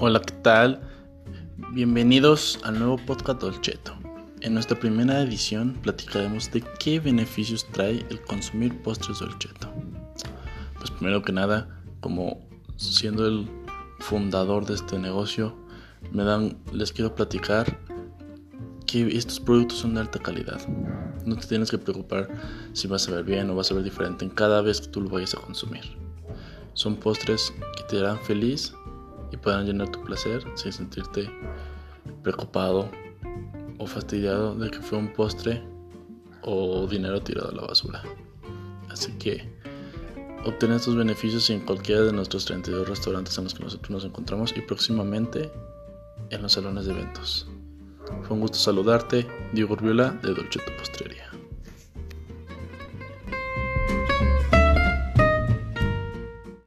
Hola, ¿qué tal? Bienvenidos al nuevo podcast Dolceto. En nuestra primera edición platicaremos de qué beneficios trae el consumir postres Dolceto. Pues primero que nada, como siendo el fundador de este negocio, me dan, les quiero platicar que estos productos son de alta calidad. No te tienes que preocupar si vas a ver bien o vas a ver diferente en cada vez que tú lo vayas a consumir. Son postres que te harán feliz y puedan llenar tu placer sin sentirte preocupado o fastidiado de que fue un postre o dinero tirado a la basura. Así que obtén estos beneficios en cualquiera de nuestros 32 restaurantes en los que nosotros nos encontramos y próximamente en los salones de eventos. Fue un gusto saludarte, Diego Urbiola de Dolceto Postrería.